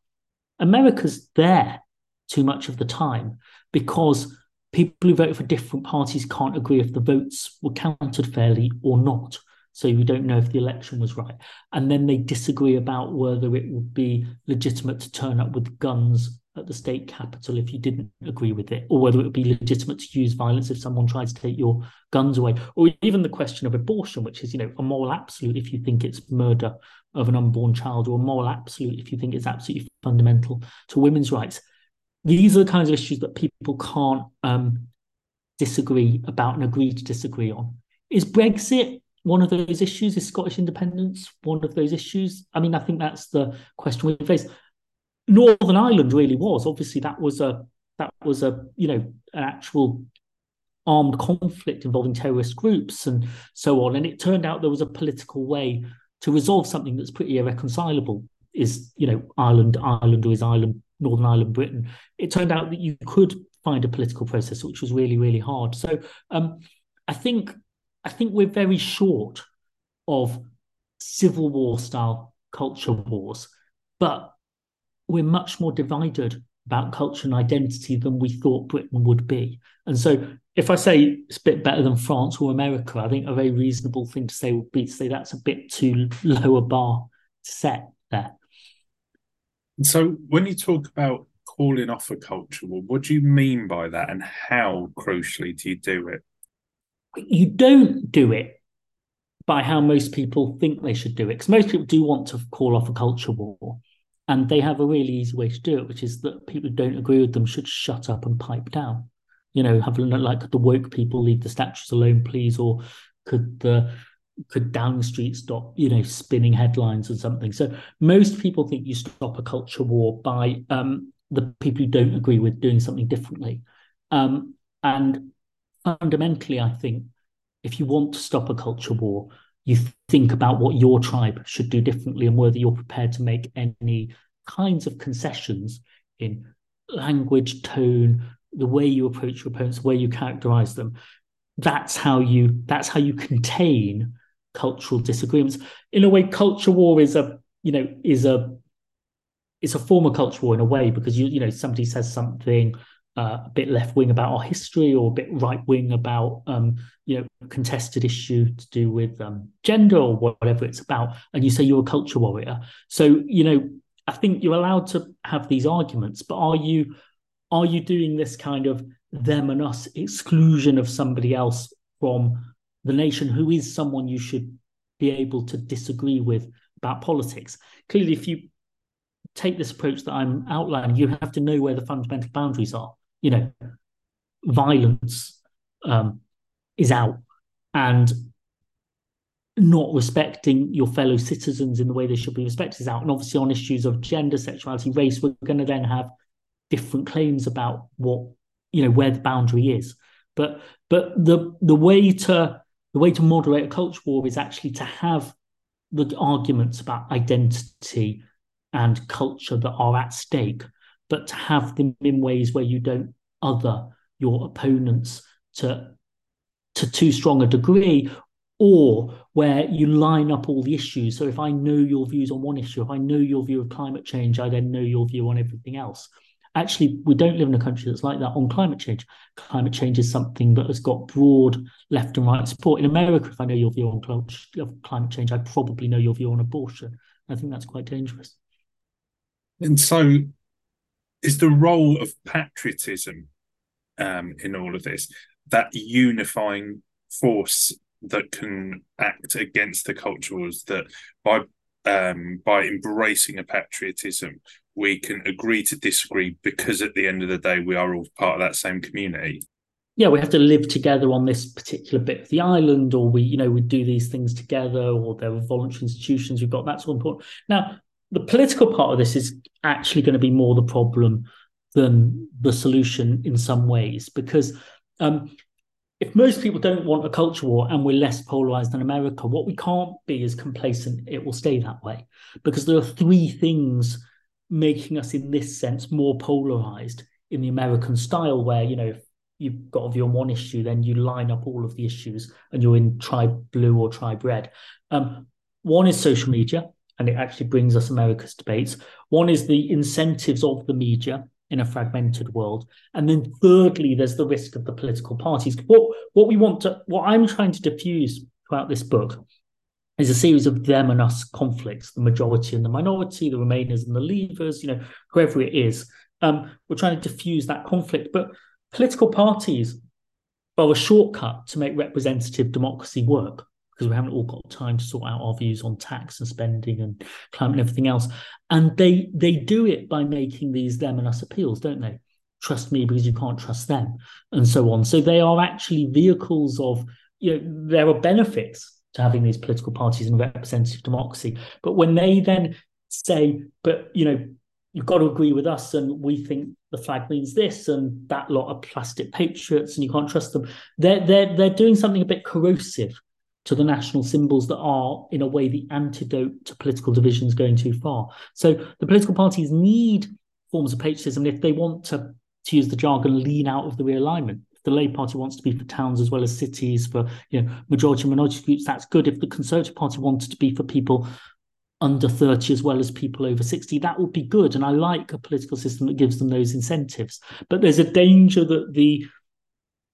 B: America's there too much of the time because people who vote for different parties can't agree if the votes were counted fairly or not. So we don't know if the election was right. And then they disagree about whether it would be legitimate to turn up with guns at the state capital if you didn't agree with it, or whether it would be legitimate to use violence if someone tries to take your guns away, or even the question of abortion, which is, you know, a moral absolute if you think it's murder of an unborn child, or a moral absolute if you think it's absolutely fundamental to women's rights these are the kinds of issues that people can't um, disagree about and agree to disagree on. Is Brexit one of those issues? Is Scottish independence one of those issues? I mean, I think that's the question we face. Northern Ireland really was. Obviously, that was a that was a you know an actual armed conflict involving terrorist groups and so on. And it turned out there was a political way to resolve something that's pretty irreconcilable. Is you know Ireland Ireland or is Ireland Northern Ireland, Britain, it turned out that you could find a political process, which was really, really hard. So um, I think I think we're very short of civil war style culture wars, but we're much more divided about culture and identity than we thought Britain would be. And so if I say it's a bit better than France or America, I think a very reasonable thing to say would be to say that's a bit too low a bar to set there.
A: So when you talk about calling off a culture war, what do you mean by that and how crucially do you do it?
B: You don't do it by how most people think they should do it. Because most people do want to call off a culture war. And they have a really easy way to do it, which is that people who don't agree with them should shut up and pipe down. You know, have like the woke people leave the statues alone, please, or could the could Downing Street stop, you know, spinning headlines or something? So most people think you stop a culture war by um, the people who don't agree with doing something differently. Um, and fundamentally, I think if you want to stop a culture war, you think about what your tribe should do differently and whether you're prepared to make any kinds of concessions in language, tone, the way you approach your opponents, the way you characterize them. That's how you that's how you contain cultural disagreements. In a way, culture war is a you know is a it's a form of culture war in a way because you you know somebody says something uh, a bit left wing about our history or a bit right wing about um, you know contested issue to do with um, gender or whatever it's about, and you say you're a culture warrior. So you know I think you're allowed to have these arguments, but are you are you doing this kind of them and us exclusion of somebody else from the nation who is someone you should be able to disagree with about politics. Clearly, if you take this approach that I'm outlining, you have to know where the fundamental boundaries are. You know, violence um, is out, and not respecting your fellow citizens in the way they should be respected is out. And obviously, on issues of gender, sexuality, race, we're going to then have different claims about what you know where the boundary is. But but the the way to the way to moderate a culture war is actually to have the arguments about identity and culture that are at stake, but to have them in ways where you don't other your opponents to to too strong a degree or where you line up all the issues. So if I know your views on one issue, if I know your view of climate change, I then know your view on everything else. Actually, we don't live in a country that's like that on climate change. Climate change is something that has got broad left and right support. In America, if I know your view on climate change, I probably know your view on abortion. I think that's quite dangerous.
A: And so, is the role of patriotism um, in all of this that unifying force that can act against the culture wars that by um, by embracing a patriotism we can agree to disagree because at the end of the day we are all part of that same community
B: yeah we have to live together on this particular bit of the island or we you know we do these things together or there are voluntary institutions we've got that's all important now the political part of this is actually going to be more the problem than the solution in some ways because um, if most people don't want a culture war and we're less polarized than America, what we can't be is complacent. It will stay that way because there are three things making us, in this sense, more polarized in the American style, where you know you've got a view on one issue, then you line up all of the issues and you're in tribe blue or tribe red. Um, one is social media, and it actually brings us America's debates. One is the incentives of the media in a fragmented world. And then thirdly, there's the risk of the political parties. What what we want to what I'm trying to diffuse throughout this book is a series of them and us conflicts, the majority and the minority, the remainers and the leavers, you know, whoever it is. Um, we're trying to diffuse that conflict. But political parties are a shortcut to make representative democracy work because we haven't all got time to sort out our views on tax and spending and climate and everything else. And they they do it by making these them and us appeals, don't they? Trust me because you can't trust them, and so on. So they are actually vehicles of you know there are benefits to having these political parties in representative democracy, but when they then say, but you know you've got to agree with us and we think the flag means this and that lot of plastic patriots and you can't trust them they're they're they're doing something a bit corrosive to the national symbols that are, in a way, the antidote to political divisions going too far. So the political parties need forms of patriotism if they want to, to use the jargon, lean out of the realignment. The Labour Party wants to be for towns as well as cities, for you know majority and minority groups, that's good. If the Conservative Party wanted to be for people under 30 as well as people over 60 that would be good and i like a political system that gives them those incentives but there's a danger that the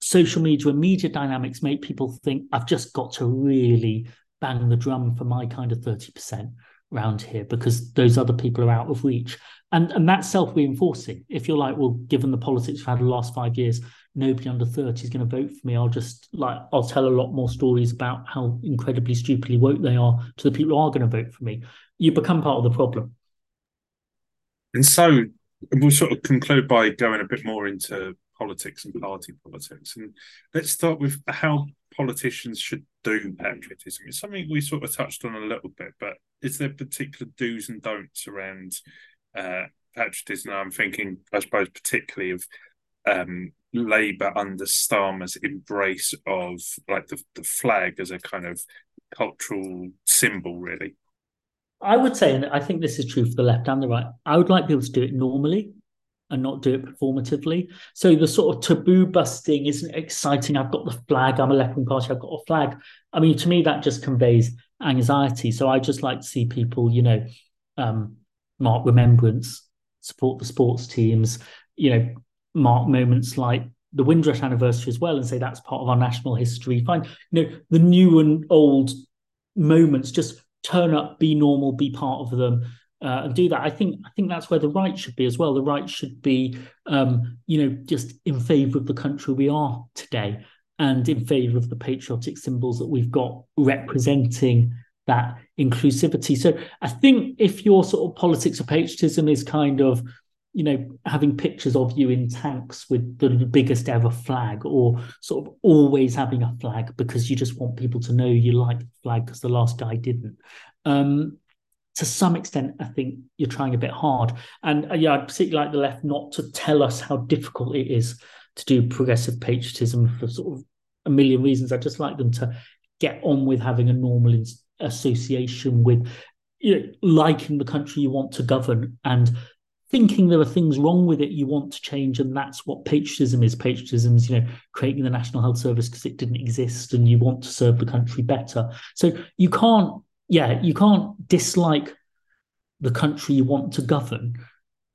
B: social media and media dynamics make people think I've just got to really bang the drum for my kind of 30% around here because those other people are out of reach. And and that's self-reinforcing. If you're like, well, given the politics we've had the last five years, nobody under 30 is going to vote for me. I'll just like I'll tell a lot more stories about how incredibly stupidly woke they are to the people who are going to vote for me. You become part of the problem.
A: And so we'll sort of conclude by going a bit more into politics and party politics. And let's start with how politicians should do patriotism. It's something we sort of touched on a little bit, but is there particular do's and don'ts around uh, patriotism? I'm thinking, I suppose, particularly of um, Labour under Starmer's embrace of like the, the flag as a kind of cultural symbol, really.
B: I would say, and I think this is true for the left and the right, I would like people to do it normally and not do it performatively. So the sort of taboo busting isn't exciting. I've got the flag. I'm a left wing party. I've got a flag. I mean, to me, that just conveys anxiety. So I just like to see people, you know, um, mark remembrance, support the sports teams, you know, mark moments like the Windrush anniversary as well, and say that's part of our national history. Find, you know, the new and old moments. Just turn up, be normal, be part of them uh, and do that. I think I think that's where the right should be as well. The right should be, um, you know, just in favour of the country we are today, and in favour of the patriotic symbols that we've got representing that inclusivity. So I think if your sort of politics of patriotism is kind of you know, having pictures of you in tanks with the biggest ever flag, or sort of always having a flag because you just want people to know you like the flag because the last guy didn't. Um, to some extent, I think you're trying a bit hard. And uh, yeah, I'd particularly like the left not to tell us how difficult it is to do progressive patriotism for sort of a million reasons. I'd just like them to get on with having a normal association with you know, liking the country you want to govern and thinking there are things wrong with it you want to change and that's what patriotism is. Patriotism is you know creating the national health service because it didn't exist and you want to serve the country better. So you can't yeah you can't dislike the country you want to govern.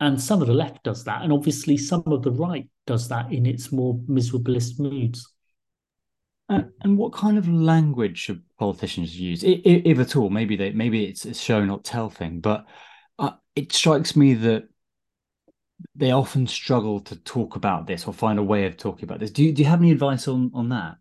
B: And some of the left does that and obviously some of the right does that in its more miserablest moods.
C: Uh, and what kind of language should politicians use if, if at all? Maybe they maybe it's a show not tell thing but uh, it strikes me that they often struggle to talk about this or find a way of talking about this. Do you, do you have any advice on on that?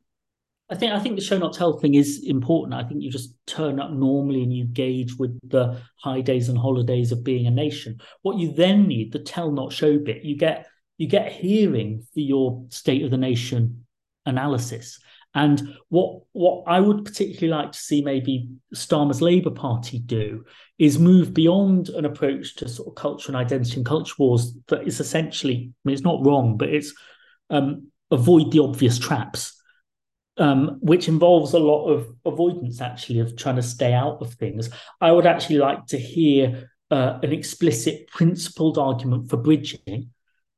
B: I think I think the show not tell thing is important. I think you just turn up normally and you gauge with the high days and holidays of being a nation. What you then need, the tell not show bit, you get you get hearing for your state of the nation analysis. And what what I would particularly like to see maybe Starmer's Labour Party do is move beyond an approach to sort of culture and identity and culture wars that is essentially, I mean, it's not wrong, but it's um, avoid the obvious traps. Um, which involves a lot of avoidance, actually, of trying to stay out of things. I would actually like to hear uh, an explicit principled argument for bridging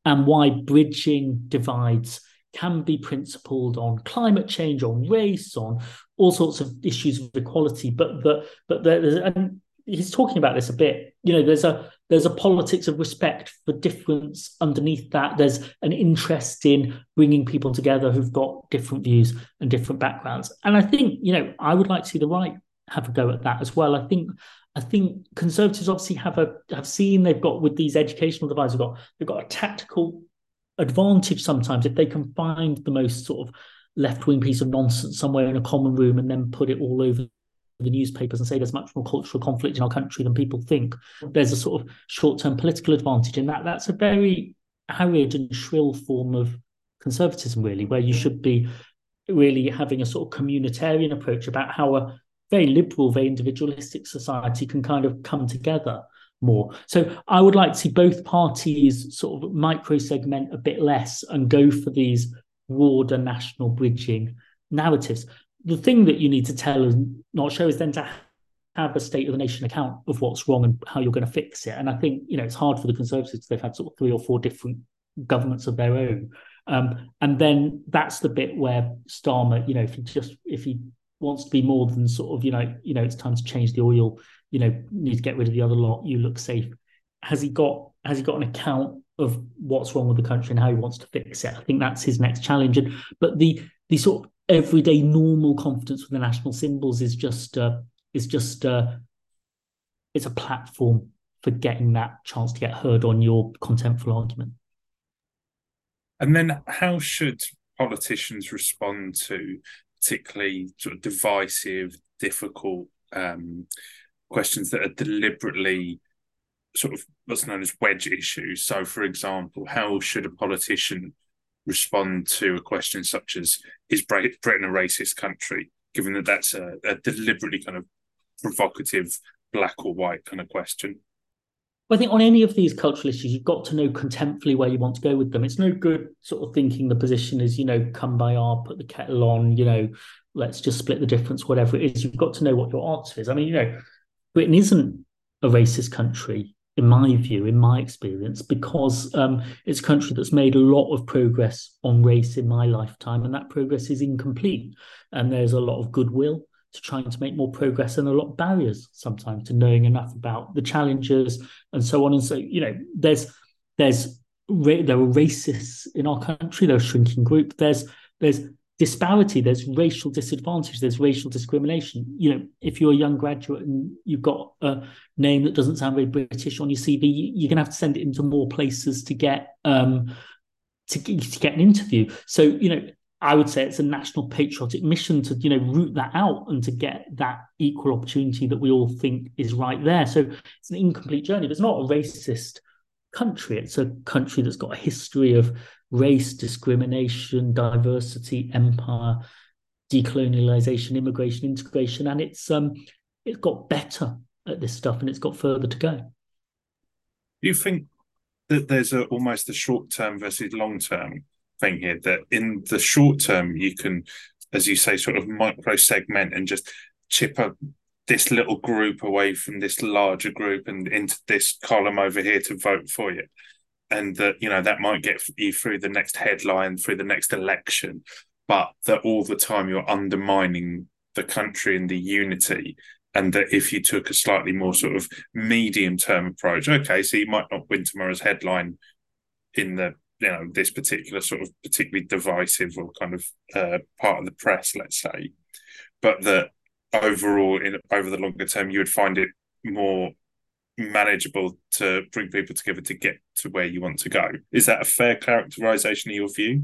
B: and why bridging divides can be principled on climate change, on race, on all sorts of issues of equality. But the but there's and he's talking about this a bit. You know, there's a there's a politics of respect for difference underneath that. There's an interest in bringing people together who've got different views and different backgrounds. And I think you know I would like to see the right have a go at that as well. I think I think conservatives obviously have a have seen they've got with these educational divides. They've got they've got a tactical advantage sometimes if they can find the most sort of left wing piece of nonsense somewhere in a common room and then put it all over the newspapers and say there's much more cultural conflict in our country than people think. There's a sort of short term political advantage in that. That's a very arid and shrill form of conservatism, really, where you should be really having a sort of communitarian approach about how a very liberal, very individualistic society can kind of come together more. So I would like to see both parties sort of micro segment a bit less and go for these broader national bridging narratives. The thing that you need to tell and not show is then to have a state of the nation account of what's wrong and how you're going to fix it. And I think you know it's hard for the Conservatives; they've had sort of three or four different governments of their own. Um, and then that's the bit where Starmer, you know, if he just if he wants to be more than sort of you know you know it's time to change the oil you know, need to get rid of the other lot. You look safe. Has he got has he got an account of what's wrong with the country and how he wants to fix it? I think that's his next challenge. And but the the sort of everyday normal confidence with the national symbols is just uh, is just uh, it's a platform for getting that chance to get heard on your contemptful argument.
A: And then, how should politicians respond to particularly sort of divisive, difficult um, questions that are deliberately sort of what's known as wedge issues. So, for example, how should a politician respond to a question such as is Britain a racist country, given that that's a, a deliberately kind of provocative black or white kind of question?
B: I think on any of these cultural issues, you've got to know contemptually where you want to go with them. It's no good sort of thinking the position is, you know, come by our, put the kettle on, you know, let's just split the difference, whatever it is. You've got to know what your answer is. I mean, you know, Britain isn't a racist country, in my view, in my experience, because um, it's a country that's made a lot of progress on race in my lifetime, and that progress is incomplete. And there's a lot of goodwill to trying to make more progress and a lot of barriers sometimes to knowing enough about the challenges and so on. And so you know there's there's there are racists in our country they're a shrinking group there's there's disparity there's racial disadvantage there's racial discrimination. You know if you're a young graduate and you've got a name that doesn't sound very british on your cv you're going to have to send it into more places to get um to, to get an interview. So you know I would say it's a national patriotic mission to, you know, root that out and to get that equal opportunity that we all think is right there. So it's an incomplete journey, but it's not a racist country. It's a country that's got a history of race, discrimination, diversity, empire, decolonialization, immigration, integration, and it's um it's got better at this stuff and it's got further to go.
A: Do you think that there's a almost a short term versus long term thing here that in the short term you can as you say sort of micro segment and just chip up this little group away from this larger group and into this column over here to vote for you. And that you know that might get you through the next headline through the next election but that all the time you're undermining the country and the unity. And that if you took a slightly more sort of medium term approach okay so you might not win tomorrow's headline in the you know this particular sort of particularly divisive or kind of uh, part of the press, let's say, but that overall, in over the longer term, you would find it more manageable to bring people together to get to where you want to go. Is that a fair characterization of your view?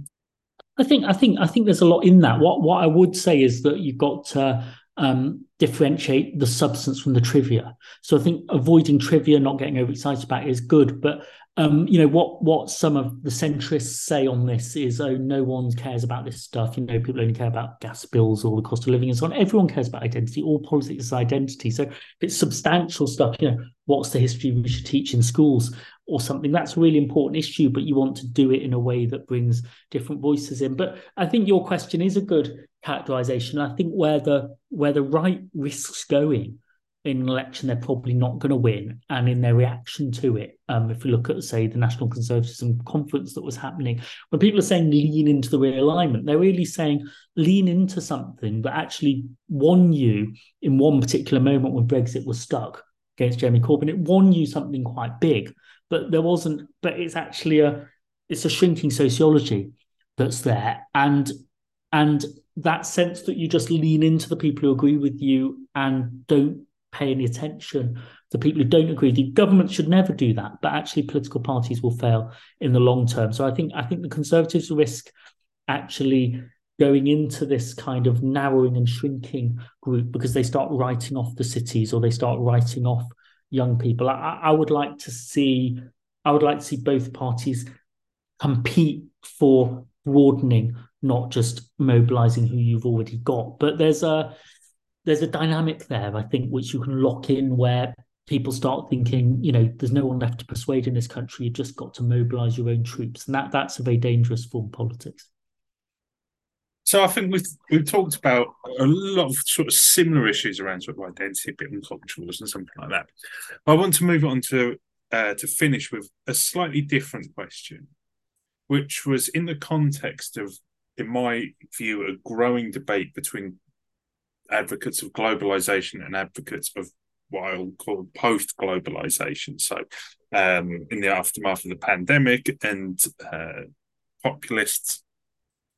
B: I think I think I think there's a lot in that. What what I would say is that you've got to um, differentiate the substance from the trivia. So I think avoiding trivia, not getting overexcited about it is good, but um, you know what what some of the centrists say on this is oh no one cares about this stuff. You know people only care about gas bills or the cost of living and so on. Everyone cares about identity. All politics is identity. So if it's substantial stuff you know what's the history we should teach in schools or something that's a really important issue but you want to do it in a way that brings different voices in. But i think your question is a good characterization. I think where the where the right risks going in an election they're probably not going to win. And in their reaction to it um, if we look at say the national conservatism conference that was happening when people are saying lean into the realignment they're really saying lean into something that actually won you in one particular moment when brexit was stuck against jeremy corbyn. It won you something quite big but there wasn't but it's actually a it's a shrinking sociology that's there. And and that sense that you just lean into the people who agree with you and don't pay any attention to people who don't agree. The government should never do that, but actually political parties will fail in the long term. So I think I think the Conservatives risk actually going into this kind of narrowing and shrinking group because they start writing off the cities or they start writing off young people. I, I would like to see I would like to see both parties compete for broadening, not just mobilizing who you've already got. But there's a there's a dynamic there, I think, which you can lock in where people start thinking, you know, there's no one left to persuade in this country. You've just got to mobilize your own troops. And that that's a very dangerous form of politics.
A: So I think we've we've talked about a lot of sort of similar issues around sort of identity, a bit and cultures and something like that. I want to move on to uh, to finish with a slightly different question, which was in the context of, in my view, a growing debate between advocates of globalization and advocates of what I'll call post globalization. So, um, in the aftermath of the pandemic and uh, populists,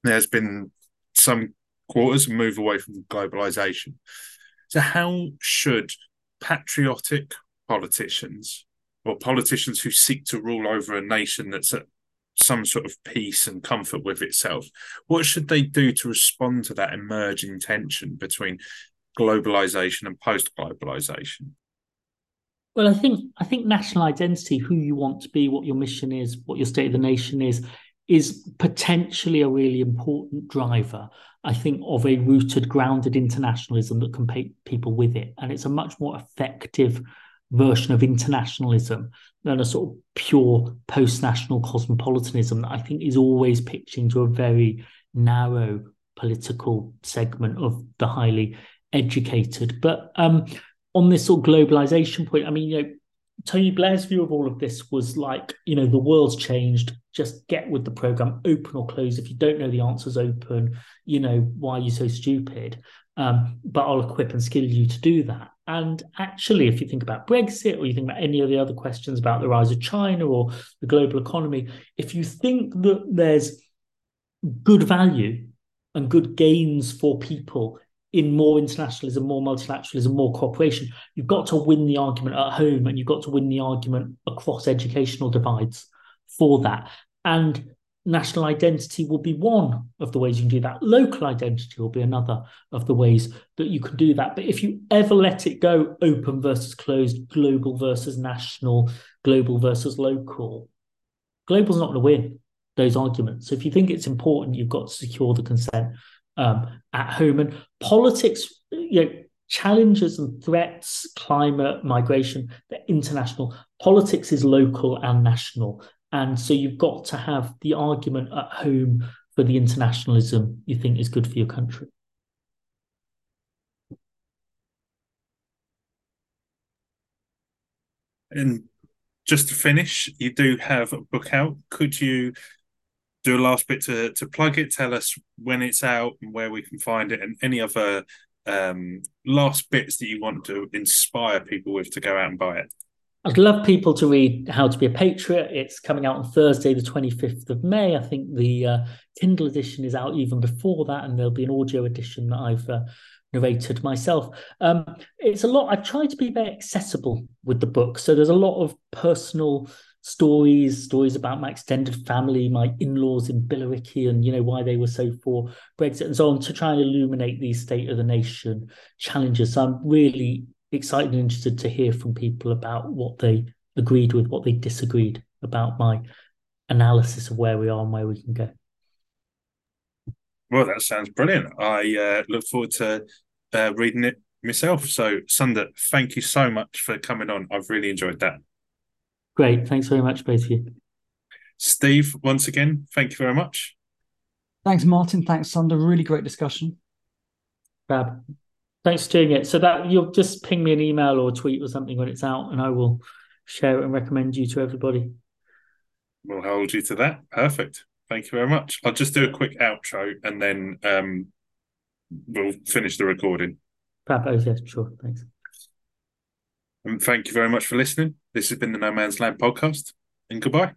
A: there's been some quarters move away from globalization. So, how should patriotic politicians or politicians who seek to rule over a nation that's at some sort of peace and comfort with itself. What should they do to respond to that emerging tension between globalization and post globalization?
B: Well, I think I think national identity, who you want to be, what your mission is, what your state of the nation is, is potentially a really important driver. I think of a rooted, grounded internationalism that can pay people with it, and it's a much more effective version of internationalism than a sort of pure post-national cosmopolitanism that I think is always pitching to a very narrow political segment of the highly educated. But um, on this sort of globalization point, I mean, you know, Tony Blair's view of all of this was like, you know, the world's changed. Just get with the program, open or close. If you don't know the answers, open. You know, why are you so stupid? Um, but I'll equip and skill you to do that. And actually, if you think about Brexit or you think about any of the other questions about the rise of China or the global economy, if you think that there's good value and good gains for people in more internationalism, more multilateralism, more cooperation, you've got to win the argument at home and you've got to win the argument across educational divides for that. And national identity will be one of the ways you can do that. Local identity will be another of the ways that you can do that. But if you ever let it go open versus closed, global versus national, global versus local, global's not going to win those arguments. So if you think it's important, you've got to secure the consent um, at home. And politics, you know, challenges and threats, climate, migration, they're international. Politics is local and national. And so you've got to have the argument at home for the internationalism you think is good for your country.
A: And just to finish, you do have a book out. Could you do a last bit to, to plug it? Tell us when it's out and where we can find it, and any other um, last bits that you want to inspire people with to go out and buy it.
B: I'd love people to read How to Be a Patriot. It's coming out on Thursday, the 25th of May. I think the uh, Kindle edition is out even before that, and there'll be an audio edition that I've uh, narrated myself. Um, it's a lot, I've tried to be very accessible with the book. So there's a lot of personal stories, stories about my extended family, my in-laws in Billericay, and you know why they were so for Brexit and so on, to try and illuminate these state of the nation challenges. So I'm really excited and interested to hear from people about what they agreed with, what they disagreed about my analysis of where we are and where we can go.
A: Well, that sounds brilliant. I uh, look forward to uh, reading it myself. So, Sunder, thank you so much for coming on. I've really enjoyed that.
B: Great. Thanks very much, both of you.
A: Steve, once again, thank you very much.
C: Thanks, Martin. Thanks, Sunder. Really great discussion.
B: Fab. Thanks for doing it. So that you'll just ping me an email or tweet or something when it's out, and I will share it and recommend you to everybody.
A: We'll hold you to that. Perfect. Thank you very much. I'll just do a quick outro and then um, we'll finish the recording.
B: Fab. Oh, yes, sure. Thanks.
A: And thank you very much for listening. This has been the No Man's Land podcast, and goodbye.